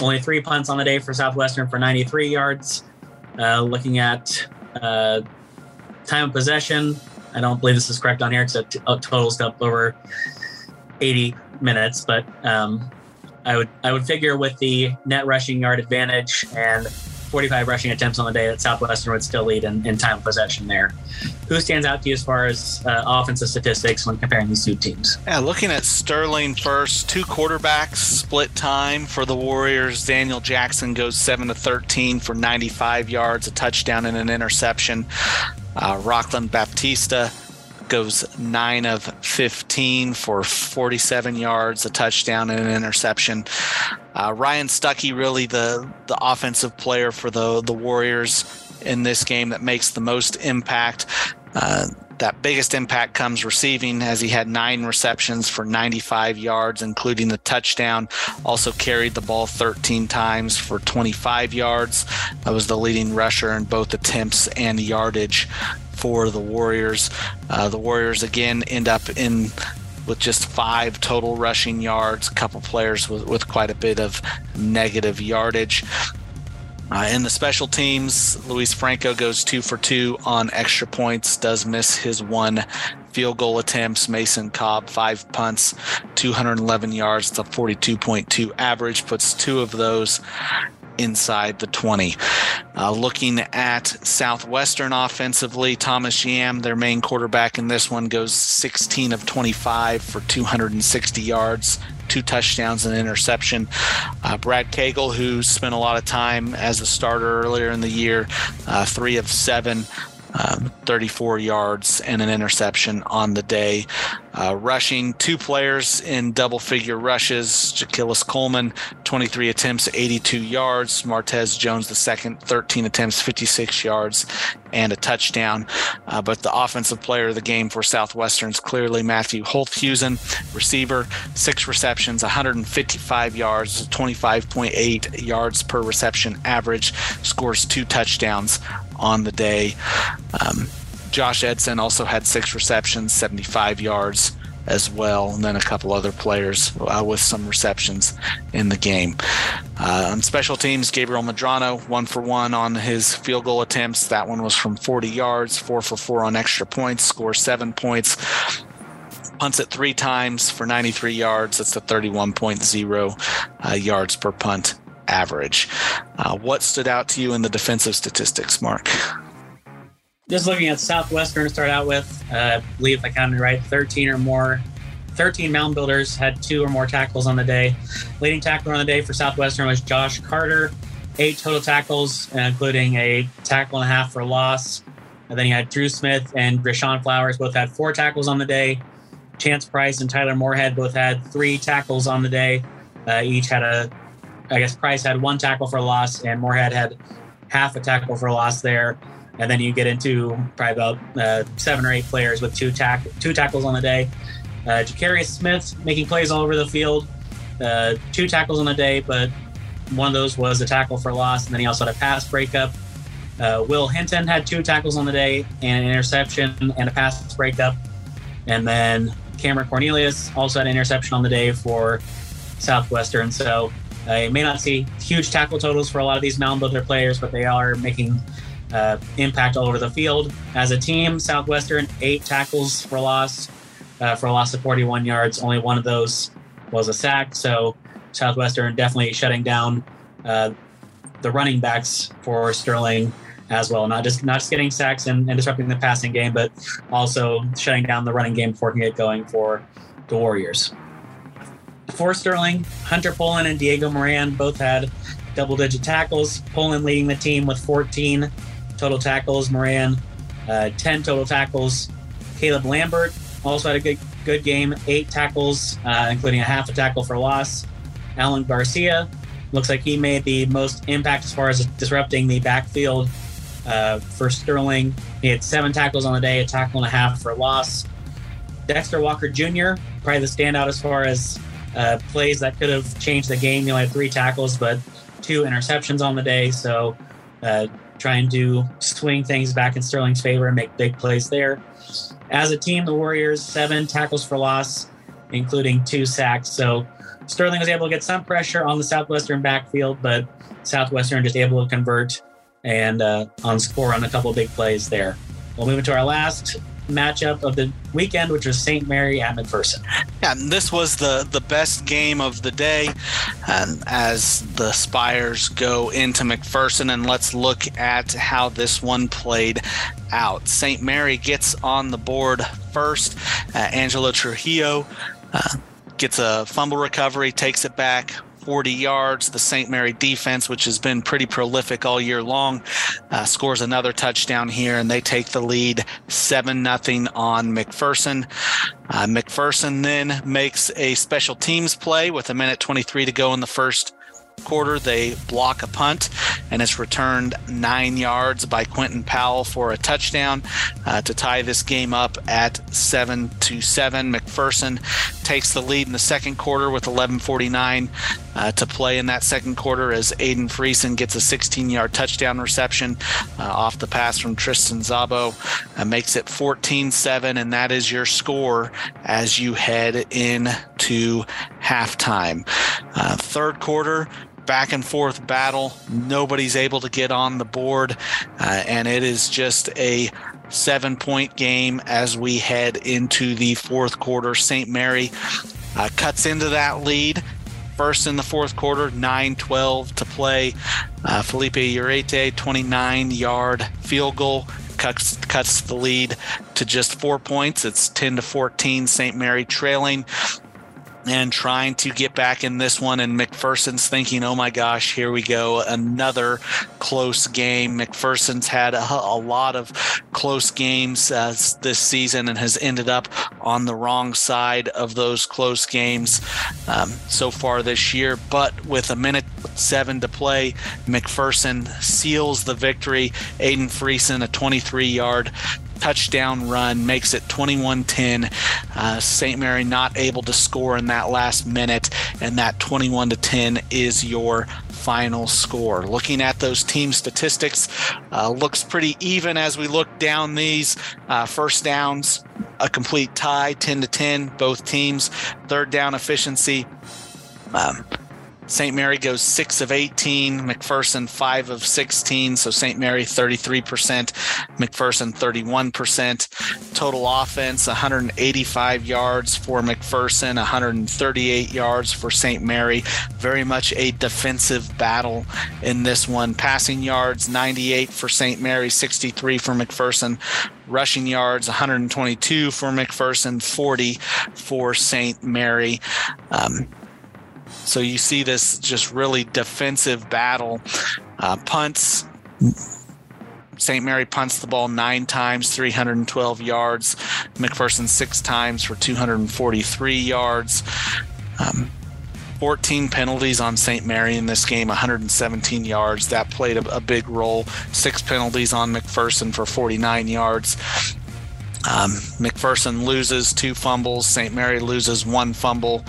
Only three punts on the day for Southwestern for 93 yards. Uh, looking at uh, time of possession, I don't believe this is correct on here because it totals up over 80 minutes, but um, I would I would figure with the net rushing yard advantage and 45 rushing attempts on the day that Southwestern would still lead in, in time possession there. Who stands out to you as far as uh, offensive statistics when comparing these two teams? Yeah, looking at Sterling first, two quarterbacks split time for the Warriors. Daniel Jackson goes 7 to 13 for 95 yards, a touchdown and an interception. Uh, Rockland Baptista goes 9 of 15 for 47 yards, a touchdown, and an interception. Uh, Ryan Stuckey, really the the offensive player for the the Warriors in this game that makes the most impact. Uh, that biggest impact comes receiving as he had nine receptions for 95 yards, including the touchdown. Also carried the ball 13 times for 25 yards. That was the leading rusher in both attempts and yardage for the Warriors. Uh, the Warriors again end up in with just five total rushing yards, a couple players with, with quite a bit of negative yardage. Uh, in the special teams, Luis Franco goes two for two on extra points, does miss his one field goal attempts. Mason Cobb, five punts, 211 yards. It's a 42.2 average, puts two of those inside the 20. Uh, looking at Southwestern offensively, Thomas Yam, their main quarterback in this one, goes 16 of 25 for 260 yards, two touchdowns and interception. Uh, Brad Cagle, who spent a lot of time as a starter earlier in the year, uh, three of seven um, 34 yards and an interception on the day. Uh, rushing two players in double figure rushes. Jaquillis Coleman, 23 attempts, 82 yards. Martez Jones the second, 13 attempts, 56 yards, and a touchdown. Uh, but the offensive player of the game for Southwestern's clearly Matthew Holthusen, receiver, six receptions, 155 yards, 25.8 yards per reception average, scores two touchdowns on the day. Um, Josh Edson also had six receptions, 75 yards as well, and then a couple other players uh, with some receptions in the game. Uh, on special teams, Gabriel Medrano, one for one on his field goal attempts. That one was from 40 yards, four for four on extra points, scores seven points. Punts it three times for 93 yards. That's a 31.0 uh, yards per punt average. Uh, what stood out to you in the defensive statistics, Mark? Just looking at Southwestern to start out with, uh, I believe if I counted right, 13 or more. 13 mound builders had two or more tackles on the day. Leading tackler on the day for Southwestern was Josh Carter, eight total tackles, including a tackle and a half for loss. And then you had Drew Smith and Rashawn Flowers both had four tackles on the day. Chance Price and Tyler Moorhead both had three tackles on the day. Uh, each had a I guess Price had one tackle for loss, and Moorhead had half a tackle for loss there. And then you get into probably about uh, seven or eight players with two tack two tackles on the day. Uh, Jacarius Smith making plays all over the field, uh, two tackles on the day, but one of those was a tackle for loss, and then he also had a pass breakup. Uh, Will Hinton had two tackles on the day and an interception and a pass breakup. And then Cameron Cornelius also had an interception on the day for Southwestern. So uh, you may not see huge tackle totals for a lot of these mound builder players, but they are making uh, impact all over the field. As a team, Southwestern eight tackles for loss, uh, for a loss of 41 yards. Only one of those was a sack. So Southwestern definitely shutting down uh, the running backs for Sterling as well. Not just not just getting sacks and, and disrupting the passing game, but also shutting down the running game before it get going for the Warriors for Sterling, Hunter Poland and Diego Moran both had double digit tackles. Poland leading the team with 14 total tackles. Moran, uh, 10 total tackles. Caleb Lambert also had a good good game, eight tackles, uh, including a half a tackle for loss. Alan Garcia looks like he made the most impact as far as disrupting the backfield uh, for Sterling. He had seven tackles on the day, a tackle and a half for loss. Dexter Walker Jr., probably the standout as far as uh, plays that could have changed the game. He only had three tackles, but two interceptions on the day. So uh, trying to swing things back in Sterling's favor and make big plays there. As a team, the Warriors, seven tackles for loss, including two sacks. So Sterling was able to get some pressure on the Southwestern backfield, but Southwestern just able to convert and uh, on score on a couple of big plays there. We'll move into our last matchup of the weekend, which was St. Mary at McPherson. Yeah, and this was the the best game of the day um, as the Spires go into McPherson, and let's look at how this one played out. St. Mary gets on the board first. Uh, Angelo Trujillo. Uh, gets a fumble recovery, takes it back, 40 yards. The St. Mary defense, which has been pretty prolific all year long, uh, scores another touchdown here, and they take the lead 7 0 on McPherson. Uh, McPherson then makes a special teams play with a minute 23 to go in the first quarter, they block a punt, and it's returned nine yards by Quentin Powell for a touchdown uh, to tie this game up at seven to seven. McPherson takes the lead in the second quarter with 11:49 uh, to play in that second quarter as Aiden Friesen gets a 16-yard touchdown reception uh, off the pass from Tristan Zabo, uh, makes it 14-7, and that is your score as you head into halftime. Uh, third quarter, back and forth battle. Nobody's able to get on the board, uh, and it is just a seven point game as we head into the fourth quarter. St. Mary uh, cuts into that lead. First in the fourth quarter, 9 12 to play. Uh, Felipe Urete, 29 yard field goal, cuts, cuts the lead to just four points. It's 10 to 14. St. Mary trailing and trying to get back in this one. And McPherson's thinking, oh my gosh, here we go. Another close game. McPherson's had a, a lot of close games uh, this season and has ended up on the wrong side of those close games um, so far this year. But with a minute seven to play, McPherson seals the victory. Aiden Friesen, a 23 yard touchdown run makes it 21 10. Uh, St. Mary not able to score in that last minute, and that 21 to 10 is your final score. Looking at those team statistics, uh, looks pretty even as we look down these uh, first downs, a complete tie, 10 to 10, both teams. Third down efficiency. Um, St. Mary goes 6 of 18, McPherson 5 of 16, so St. Mary 33%, McPherson 31%. Total offense 185 yards for McPherson, 138 yards for St. Mary. Very much a defensive battle in this one. Passing yards 98 for St. Mary, 63 for McPherson. Rushing yards 122 for McPherson, 40 for St. Mary. Um, so you see this just really defensive battle. Uh, punts. St. Mary punts the ball nine times, 312 yards. McPherson six times for 243 yards. Um, 14 penalties on St. Mary in this game, 117 yards. That played a, a, big role. Six penalties on McPherson for 49 yards. Um, McPherson loses two fumbles. St. Mary loses one fumble.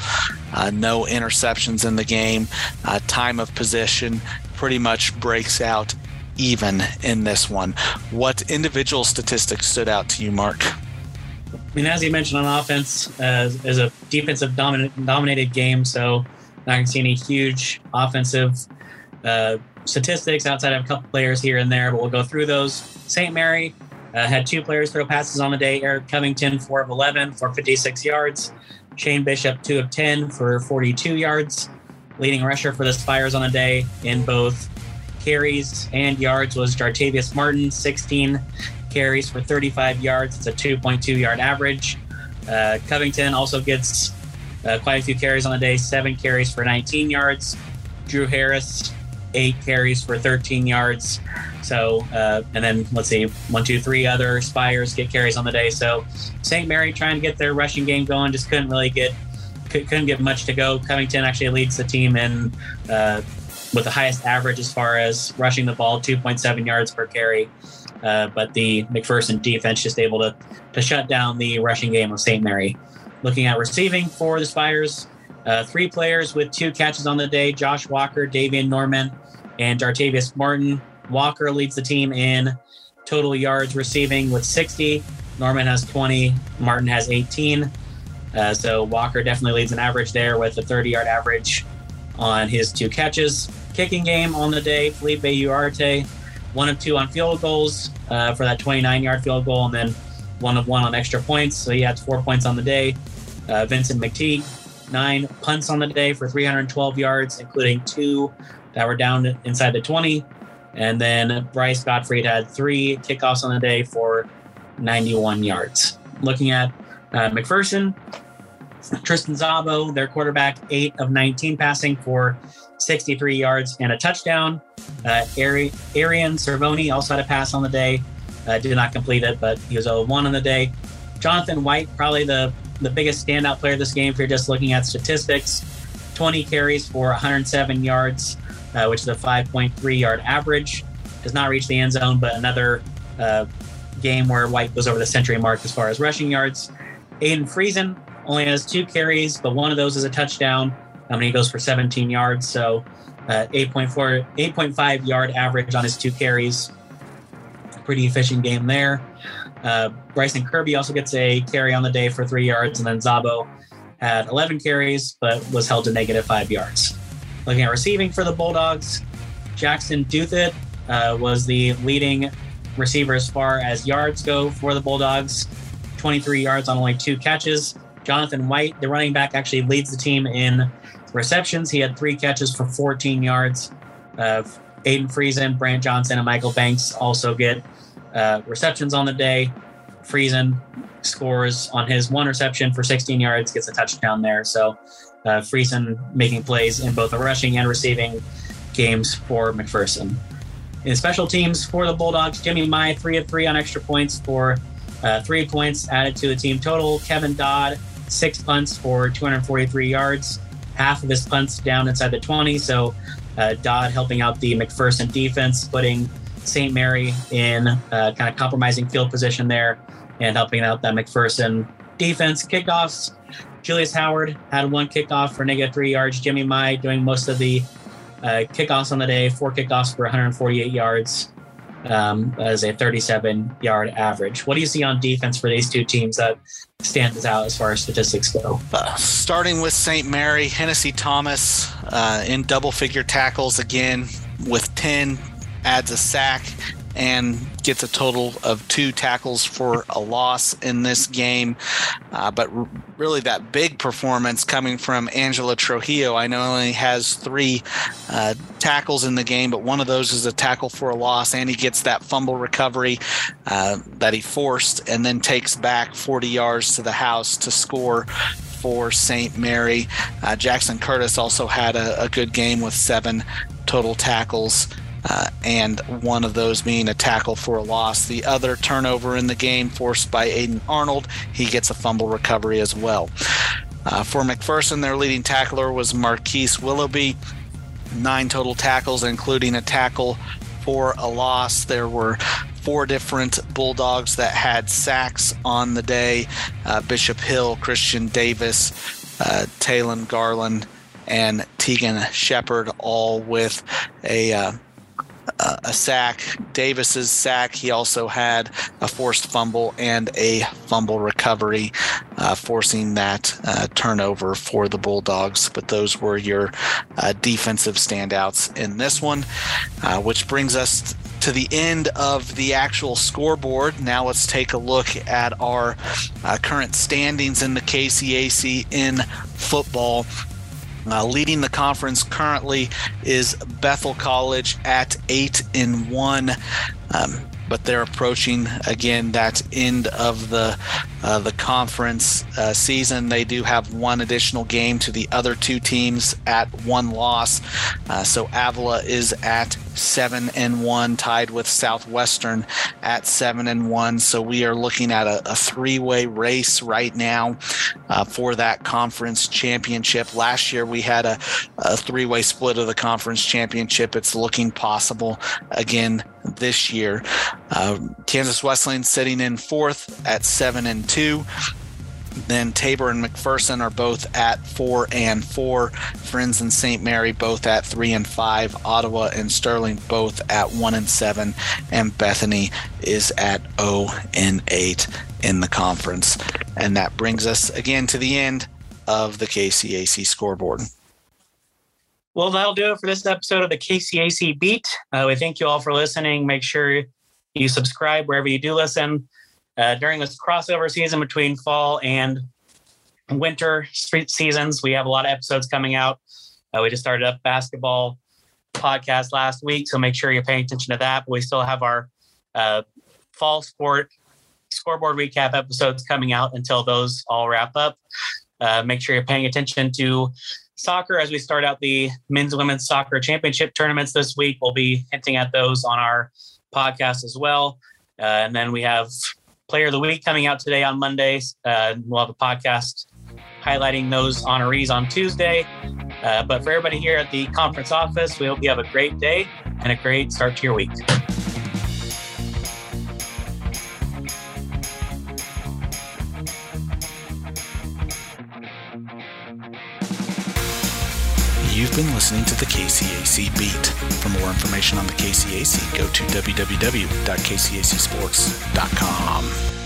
Uh, no interceptions in the game. Uh, time of possession pretty much breaks out even in this one. What individual statistics stood out to you, Mark? I mean, as you mentioned on offense, uh, is a defensive dominant, dominated game, so not going to see any huge offensive uh, statistics outside of a couple players here and there, but we'll go through those. St. Mary uh, had two players throw passes on the day. Eric Covington, 4 of 11 for 56 yards. Shane Bishop, 2 of 10 for 42 yards. Leading rusher for the Spires on the day in both carries and yards was Jartavius Martin, 16 carries for 35 yards. It's a 2.2 yard average. Uh, Covington also gets uh, quite a few carries on the day, seven carries for 19 yards. Drew Harris, eight carries for 13 yards. So, uh, and then let's see, one, two, three other Spires get carries on the day. So, St. Mary trying to get their rushing game going, just couldn't really get couldn't get much to go. Covington actually leads the team in uh, with the highest average as far as rushing the ball, 2.7 yards per carry. Uh, but the McPherson defense just able to to shut down the rushing game of St. Mary. Looking at receiving for the Spires, uh, three players with two catches on the day: Josh Walker, Davian Norman, and Jartavius Martin. Walker leads the team in total yards receiving with 60. Norman has 20. Martin has 18. Uh, so Walker definitely leads an average there with a 30 yard average on his two catches. Kicking game on the day, Felipe Uarte, one of two on field goals uh, for that 29 yard field goal, and then one of one on extra points. So he had four points on the day. Uh, Vincent McTeague, nine punts on the day for 312 yards, including two that were down inside the 20. And then Bryce Gottfried had three kickoffs on the day for 91 yards. Looking at uh, McPherson, Tristan Zabo, their quarterback, eight of 19 passing for 63 yards and a touchdown. Uh, Ari- Arian Cervoni also had a pass on the day. Uh, did not complete it, but he was 0 1 on the day. Jonathan White, probably the, the biggest standout player this game if you're just looking at statistics. 20 carries for 107 yards, uh, which is a 5.3 yard average. Does not reach the end zone, but another uh, game where White goes over the century mark as far as rushing yards. Aiden Friesen only has two carries, but one of those is a touchdown. Um, and he goes for 17 yards. So uh, 8.4, 8.5 yard average on his two carries. Pretty efficient game there. Uh, Bryson Kirby also gets a carry on the day for three yards, and then Zabo had 11 carries but was held to negative five yards. Looking at receiving for the Bulldogs, Jackson Duthit uh, was the leading receiver as far as yards go for the Bulldogs, 23 yards on only two catches. Jonathan White, the running back, actually leads the team in receptions. He had three catches for 14 yards. Uh, Aiden Friesen, Brant Johnson, and Michael Banks also get uh, receptions on the day. Friesen scores on his one reception for 16 yards, gets a touchdown there. So uh, Friesen making plays in both the rushing and receiving games for McPherson. In special teams for the Bulldogs, Jimmy Mai, three of three on extra points for uh, three points added to the team total. Kevin Dodd, six punts for 243 yards, half of his punts down inside the 20. So uh, Dodd helping out the McPherson defense, putting St. Mary in uh, kind of compromising field position there and helping out that McPherson defense. Kickoffs, Julius Howard had one kickoff for negative three yards. Jimmy Mai doing most of the uh, kickoffs on the day, four kickoffs for 148 yards um, as a 37 yard average. What do you see on defense for these two teams that stands out as far as statistics go? Uh, starting with St. Mary, Hennessy Thomas uh, in double figure tackles again with 10, adds a sack and gets a total of two tackles for a loss in this game. Uh, but r- really, that big performance coming from Angelo Trujillo. I know only has three uh, tackles in the game, but one of those is a tackle for a loss, and he gets that fumble recovery uh, that he forced and then takes back 40 yards to the house to score for St. Mary. Uh, Jackson Curtis also had a, a, good game with seven total tackles uh, and one of those being a tackle for a loss. The other turnover in the game forced by Aiden Arnold, he gets a fumble recovery as well. Uh, for McPherson, their leading tackler was Marquise Willoughby, nine total tackles, including a tackle for a loss. There were four different Bulldogs that had sacks on the day uh, Bishop Hill, Christian Davis, uh, Garland, and Tegan Shepard, all with a uh, a sack, Davis's sack. He also had a forced fumble and a fumble recovery, uh, forcing that uh, turnover for the Bulldogs. But those were your uh, defensive standouts in this one, uh, which brings us to the end of the actual scoreboard. Now let's take a look at our uh, current standings in the KCAC in football. Uh, leading the conference currently is Bethel College at eight in one. Um, but they're approaching again that end of the uh, the conference uh, season. They do have one additional game to the other two teams at one loss. Uh, so Avila is at seven and one, tied with Southwestern at seven and one. So we are looking at a, a three-way race right now uh, for that conference championship. Last year we had a, a three-way split of the conference championship. It's looking possible again this year. Uh, Kansas Wesleyan sitting in fourth at seven and two. Then Tabor and McPherson are both at four and four. Friends and St. Mary both at three and five. Ottawa and Sterling both at one and seven. And Bethany is at 0 and eight in the conference. And that brings us again to the end of the KCAC scoreboard. Well, that'll do it for this episode of the KCAC Beat. Uh, we thank you all for listening. Make sure you subscribe wherever you do listen. Uh, during this crossover season between fall and winter seasons, we have a lot of episodes coming out. Uh, we just started up basketball podcast last week, so make sure you're paying attention to that. But we still have our uh, fall sport scoreboard recap episodes coming out until those all wrap up. Uh, make sure you're paying attention to soccer as we start out the men's and women's soccer championship tournaments this week. We'll be hinting at those on our podcast as well. Uh, and then we have Player of the Week coming out today on Mondays. Uh, we'll have a podcast highlighting those honorees on Tuesday. Uh, but for everybody here at the conference office, we hope you have a great day and a great start to your week. You've been listening to the KCAC Beat. For more information on the KCAC, go to www.kcacsports.com.